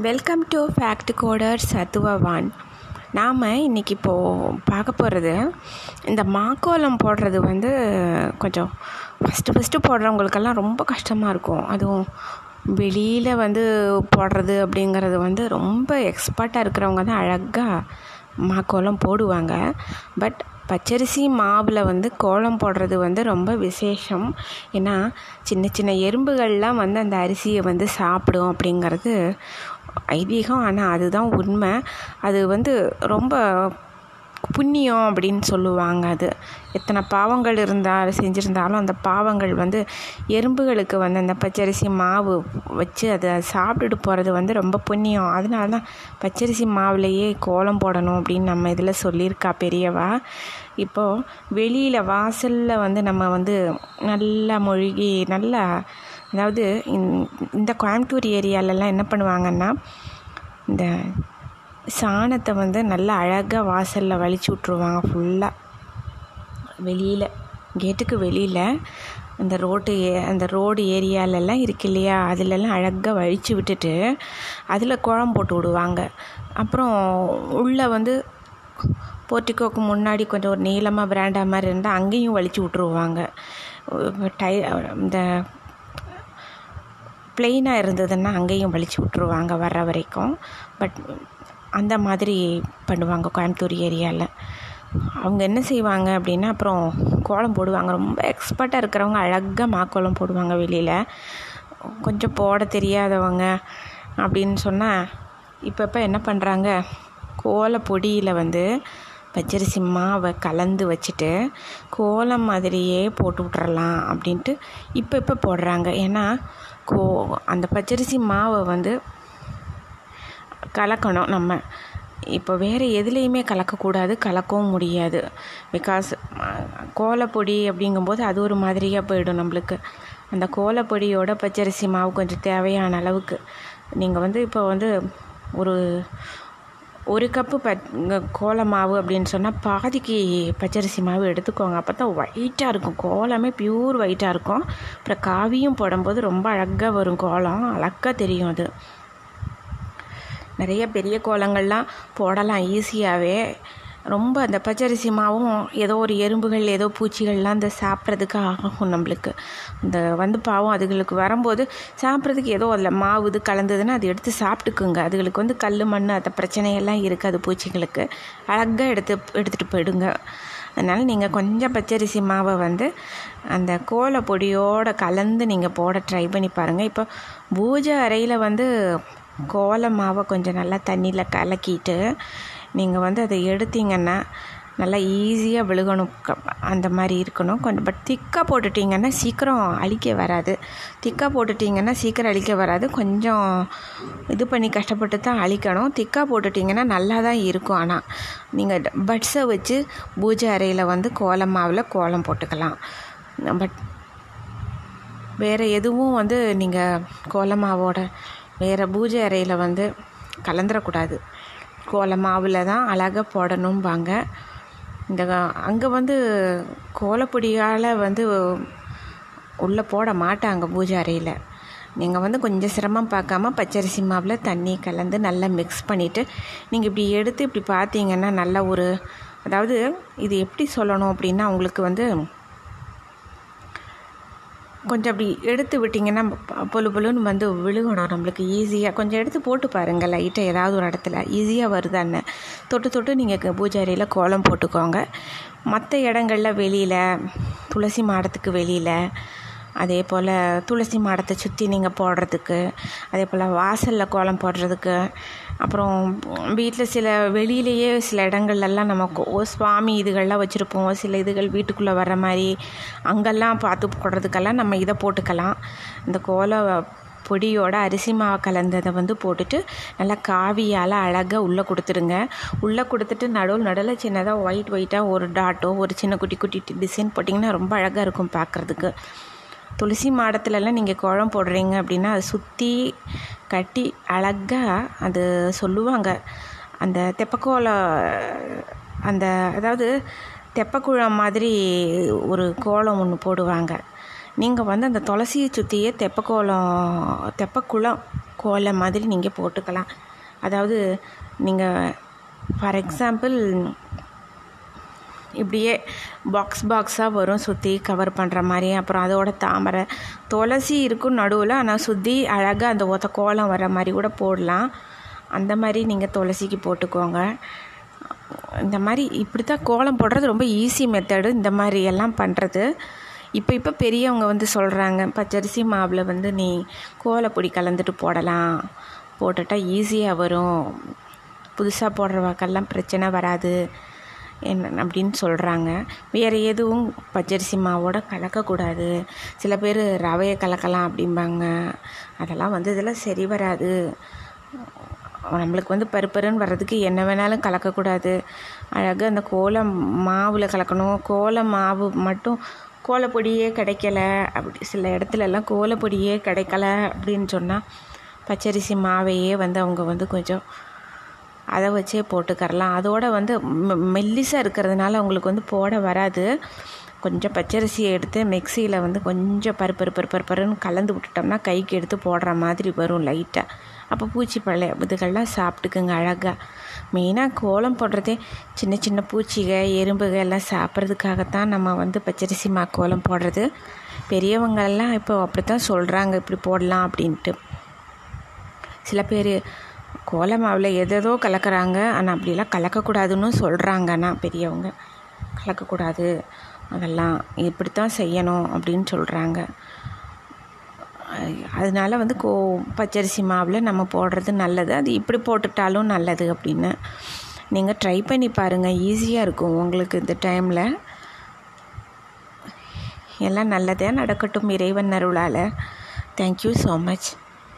Welcome to fact coder சத்துவவான் நாம் இன்றைக்கி இப்போது பார்க்க போகிறது இந்த மாக்கோலம் போடுறது வந்து கொஞ்சம் ஃபஸ்ட்டு ஃபஸ்ட்டு போடுறவங்களுக்கெல்லாம் ரொம்ப கஷ்டமாக இருக்கும். அதுவும் வெளியில் வந்து போடுறது அப்படிங்கிறது வந்து ரொம்ப எக்ஸ்பர்ட்டாக இருக்கிறவங்க தான் அழகாக மாக்கோலம் போடுவாங்க. பட் பச்சரிசி மாவில் வந்து கோலம் போடுறது வந்து ரொம்ப விசேஷம். ஏன்னா சின்ன சின்ன எறும்புகள்லாம் வந்து அந்த அரிசியை வந்து சாப்பிடும் அப்படிங்கிறது ஐதீகம். ஆனால் அதுதான் உண்மை. அது வந்து ரொம்ப புண்ணியம் அப்படின்னு சொல்லுவாங்க அது. எத்தனை பாவங்கள் இருந்தால் செஞ்சுருந்தாலும் அந்த பாவங்கள் வந்து எறும்புகளுக்கு வந்து அந்த பச்சரிசி மாவு வச்சு அதை சாப்பிட்டுட்டு போகிறது வந்து ரொம்ப புண்ணியம். அதனால தான் பச்சரிசி மாவுலேயே கோலம் போடணும் அப்படின்னு நம்ம இதில் சொல்லியிருக்கா பெரியவா. இப்போது வெளியில் வாசலில் வந்து நம்ம வந்து நல்லா மொழிகி நல்லா அதாவது இந்த கோயம்புத்தூர் ஏரியாலெல்லாம் என்ன பண்ணுவாங்கன்னா இந்த சாணத்தை வந்து நல்லா அழகாக வாசலில் வலிச்சு விட்ருவாங்க ஃபுல்லாக வெளியில் கேட்டுக்கு வெளியில் அந்த ரோட்டு ஏ அந்த ரோடு ஏரியாலெல்லாம் இருக்கு இல்லையா? அதிலெல்லாம் அழகாக வழித்து விட்டுட்டு அதில் குழம்பு போட்டு விடுவாங்க. அப்புறம் உள்ளே வந்து போர்ட்டிக்கோக்கு முன்னாடி கொஞ்சம் ஒரு நீளமாக பிராண்டா மாதிரி இருந்தால் அங்கேயும் வலிச்சு விட்ருவாங்க டை இந்த பிளெயினாக இருந்ததுன்னா அங்கேயும் வலிச்சு விட்ருவாங்க வர்ற வரைக்கும். பட் அந்த மாதிரி பண்ணுவாங்க கோயம்புத்தூர் ஏரியாவில் அவங்க என்ன செய்வாங்க அப்படின்னா அப்புறம் கோலம் போடுவாங்க. ரொம்ப எக்ஸ்பர்ட்டாக இருக்கிறவங்க அழகாக மாக்கோலம் போடுவாங்க வெளியில். கொஞ்சம் போட தெரியாதவங்க அப்படின்னு சொன்னால் இப்போ இப்போ என்ன பண்ணுறாங்க கோல பொடியில் வந்து பச்சரிசி மாவை கலந்து வச்சுட்டு கோலம் மாதிரியே போட்டு விட்றலாம் அப்படின்ட்டு இப்போ இப்போ போடுறாங்க. ஏன்னா கோ அந்த பச்சரிசி மாவை வந்து கலக்கணும் நம்ம. இப்போ வேறு எதுலேயுமே கலக்கக்கூடாது கலக்கவும் முடியாது. பிகாஸ் கோலப்பொடி அப்படிங்கும்போது அது ஒரு மாதிரியாக போயிடும் நம்மளுக்கு. அந்த கோலப்பொடியோட பச்சரிசி மாவு கொஞ்சம் தேவையான அளவுக்கு. நீங்கள் வந்து இப்போ வந்து ஒரு ஒரு கப்பு ப கோல மாவு அப்படின்னு சொன்னால் பாதிக்கு பச்சரிசி மாவு எடுத்துக்கோங்க. அப்போ தான் ஒயிட்டாக இருக்கும். கோலமே பியூர் ஒயிட்டாக இருக்கும். அப்புறம் காவியும் போடும்போது ரொம்ப அழகாக வரும் கோலம். அழகாக தெரியும் அது. நிறைய பெரிய கோலங்கள்லாம் போடலாம் ஈஸியாகவே ரொம்ப அந்த பச்சரிசி மாவும் ஏதோ ஒரு எறும்புகள் ஏதோ பூச்சிகள்லாம் அந்த சாப்பிட்றதுக்கு ஆகும் நம்மளுக்கு. இந்த வந்து பாவம் அதுகளுக்கு வரும்போது சாப்பிட்றதுக்கு ஏதோ அதில் மாவு இது கலந்ததுன்னா அது எடுத்து சாப்பிட்டுக்குங்க. அதுகளுக்கு வந்து கல் மண் அந்த பிரச்சனையெல்லாம் இருக்காது பூச்சிகளுக்கு. அழகாக எடுத்து எடுத்துகிட்டு போயிடுங்க. அதனால் நீங்கள் கொஞ்சம் பச்சரிசி மாவை வந்து அந்த கோலை பொடியோடு கலந்து நீங்கள் போட ட்ரை பண்ணி பாருங்கள் இப்போ பூஜை அறையில் வந்து கோல மாவை கொஞ்சம் நல்லா தண்ணியில் கலக்கிட்டு நீங்கள் வந்து அதை எடுத்தீங்கன்னா நல்லா ஈஸியாக விழுகணும். அந்த மாதிரி இருக்கணும். கொஞ்சம் பட் திக்காக போட்டுட்டிங்கன்னா சீக்கிரம் அழிக்க வராது. திக்காக போட்டுட்டிங்கன்னா சீக்கிரம் அழிக்க வராது. கொஞ்சம் இது பண்ணி கஷ்டப்பட்டு தான் அழிக்கணும். திக்காக போட்டுட்டிங்கன்னா நல்லா தான் இருக்கும். ஆனால் நீங்கள் பட்ஸை வச்சு பூஜை அறையில் வந்து கோலம் மாவில் கோலம் போட்டுக்கலாம். பட் வேறு எதுவும் வந்து நீங்கள் கோலமாவோட வேறு பூஜை அறையில் வந்து கலந்துடக்கூடாது கோல மாவில் தான் அழகாக போடணும்பாங்க. இந்த அங்கே வந்து கோலப்பொடியால் வந்து உள்ளே போட மாட்டாங்க பூஜை அறையில். நீங்கள் வந்து கொஞ்சம் சிரமம் பார்க்காம பச்சரிசி மாவில் தண்ணி கலந்து நல்லா மிக்ஸ் பண்ணிவிட்டு நீங்கள் இப்படி எடுத்து இப்படி பார்த்தீங்கன்னா நல்ல ஒரு அதாவது இது எப்படி சொல்லணும் அப்படின்னா உங்களுக்கு வந்து கொஞ்சம் அப்படி எடுத்து விட்டிங்கன்னா பொழு பொழுன்னு வந்து விழுகணும் நம்மளுக்கு ஈஸியாக கொஞ்சம் எடுத்து போட்டு பாருங்கள் லைட்டாக ஏதாவது ஒரு இடத்துல. ஈஸியாக வருதான்னு. தொட்டு தொட்டு நீங்கள் பூஜாரியில் கோலம் போட்டுக்கோங்க. மற்ற இடங்களில் வெளியில் துளசி மாடத்துக்கு வெளியில் அதே போல் துளசி மாடத்தை சுற்றி நீங்கள் போடுறதுக்கு அதே போல் வாசலில் கோலம் போடுறதுக்கு அப்புறம் வீட்டில் சில வெளியிலேயே சில இடங்கள்லாம் நம்ம சுவாமி இதுகள்லாம் வச்சுருப்போம். சில இதுகள் வீட்டுக்குள்ளே வர்ற மாதிரி அங்கெல்லாம் பார்த்து போடுறதுக்கெல்லாம் நம்ம இதை போட்டுக்கலாம். இந்த கோல பொடியோட அரிசி மாவு கலந்ததை வந்து போட்டுட்டு நல்லா காவியால் அழகாக உள்ளே கொடுத்துருங்க. உள்ளே கொடுத்துட்டு நடுவில் நடுவில் சின்னதாக ஒயிட் ஒயிட்டாக ஒரு டாட்டோ ஒரு சின்ன குட்டி குட்டி டிசைன் போட்டிங்கன்னா ரொம்ப அழகாக இருக்கும் பார்க்குறதுக்கு துளசி மாடத்துலலாம் நீங்கள் கோலம் போடுறீங்க அப்படின்னா அதை சுற்றி கட்டி அழகாக அது சொல்லுவாங்க. அந்த தெப்பக்கோல அந்த அதாவது தெப்பக்குழம் மாதிரி ஒரு கோலம் ஒன்று போடுவாங்க. நீங்கள் வந்து அந்த துளசியை சுற்றியே தெப்பக்கோலம் தெப்பக்குளம் கோலம் மாதிரி நீங்கள் போட்டுக்கலாம். அதாவது நீங்கள் ஃபார் எக்ஸாம்பிள் இப்படியே பாக்ஸ் பாக்ஸாக வரும் சுற்றி கவர் பண்ணுற மாதிரி. அப்புறம் அதோட தாமரை. துளசி இருக்கும் நடுவில் ஆனால் சுற்றி அழகாக அந்த ஒத்த கோலம் வர மாதிரி கூட போடலாம். அந்த மாதிரி நீங்கள் துளசிக்கு போட்டுக்கோங்க. இந்த மாதிரி இப்படி தான் கோலம் போடுறது ரொம்ப ஈஸி மெத்தடு இந்த மாதிரி எல்லாம் பண்ணுறது இப்போ இப்போ பெரியவங்க வந்து சொல்கிறாங்க பச்சரிசி மாவில் வந்து நீ கோலப்பொடி கலந்துட்டு போடலாம். போட்டுட்டா ஈஸியாக வரும். புதுசாக போடுற வாக்கெல்லாம் பிரச்சனை வராது. என்ன அப்படின்னு சொல்கிறாங்க வேறு எதுவும் பச்சரிசி மாவோட கலக்கக்கூடாது. சில பேர் ரவையை கலக்கலாம் அப்படிம்பாங்க. அதெல்லாம் வந்து இதெல்லாம் சரி வராது. நம்மளுக்கு வந்து பருப்பருன்னு வர்றதுக்கு என்ன வேணாலும் கலக்கக்கூடாது. அழகாக அந்த கோலம் மாவில் கலக்கணும். கோலம் மாவு மட்டும் கோலப்பொடியே கிடைக்கல. அப்படி சில இடத்துலலாம் கோலப்பொடியே கிடைக்கல அப்படின்னு சொன்னால் பச்சரிசி மாவையே வந்து அவங்க வந்து கொஞ்சம் அதை வச்சே போட்டுக்கரலாம் அதோட வந்து மெல்லிசாக இருக்கிறதுனால அவங்களுக்கு வந்து போட வராது. கொஞ்சம் பச்சரிசியை எடுத்து மிக்சியில் வந்து கொஞ்சம் பருப்பரு பருப்பரு பருன்னு கலந்து விட்டுட்டோம்னா கைக்கு எடுத்து போடுற மாதிரி வரும் லைட்டாக அப்போ பூச்சி பழைய இதுகள்லாம் சாப்பிட்டுக்குங்க அழகாக மெயினாக கோலம் போடுறதே சின்ன சின்ன பூச்சிக எறும்புக எல்லாம் சாப்பிட்றதுக்காகத்தான் நம்ம வந்து பச்சரிசி மா கோலம் போடுறது. பெரியவங்கெல்லாம் இப்போ அப்படி தான் சொல்கிறாங்க இப்படி போடலாம் அப்படின்ட்டு. சில பேர் கோல மாவில் எதேதோ கலக்கிறாங்க. ஆனால் அப்படிலாம் கலக்கக்கூடாதுன்னு சொல்கிறாங்க ஆனால் பெரியவங்க கலக்கக்கூடாது. அதெல்லாம் இப்படித்தான் செய்யணும் அப்படின்னு சொல்கிறாங்க அதனால வந்து கோ பச்சரிசி மாவில் நம்ம போடுறது நல்லது. அது இப்படி போட்டுட்டாலும் நல்லது அப்படின்னு. நீங்கள் ட்ரை பண்ணி பாருங்கள் ஈஸியாக இருக்கும் உங்களுக்கு இந்த டைமில் எல்லாம் நல்லதே நடக்கட்டும் இறைவன் அருளால். Thank you so much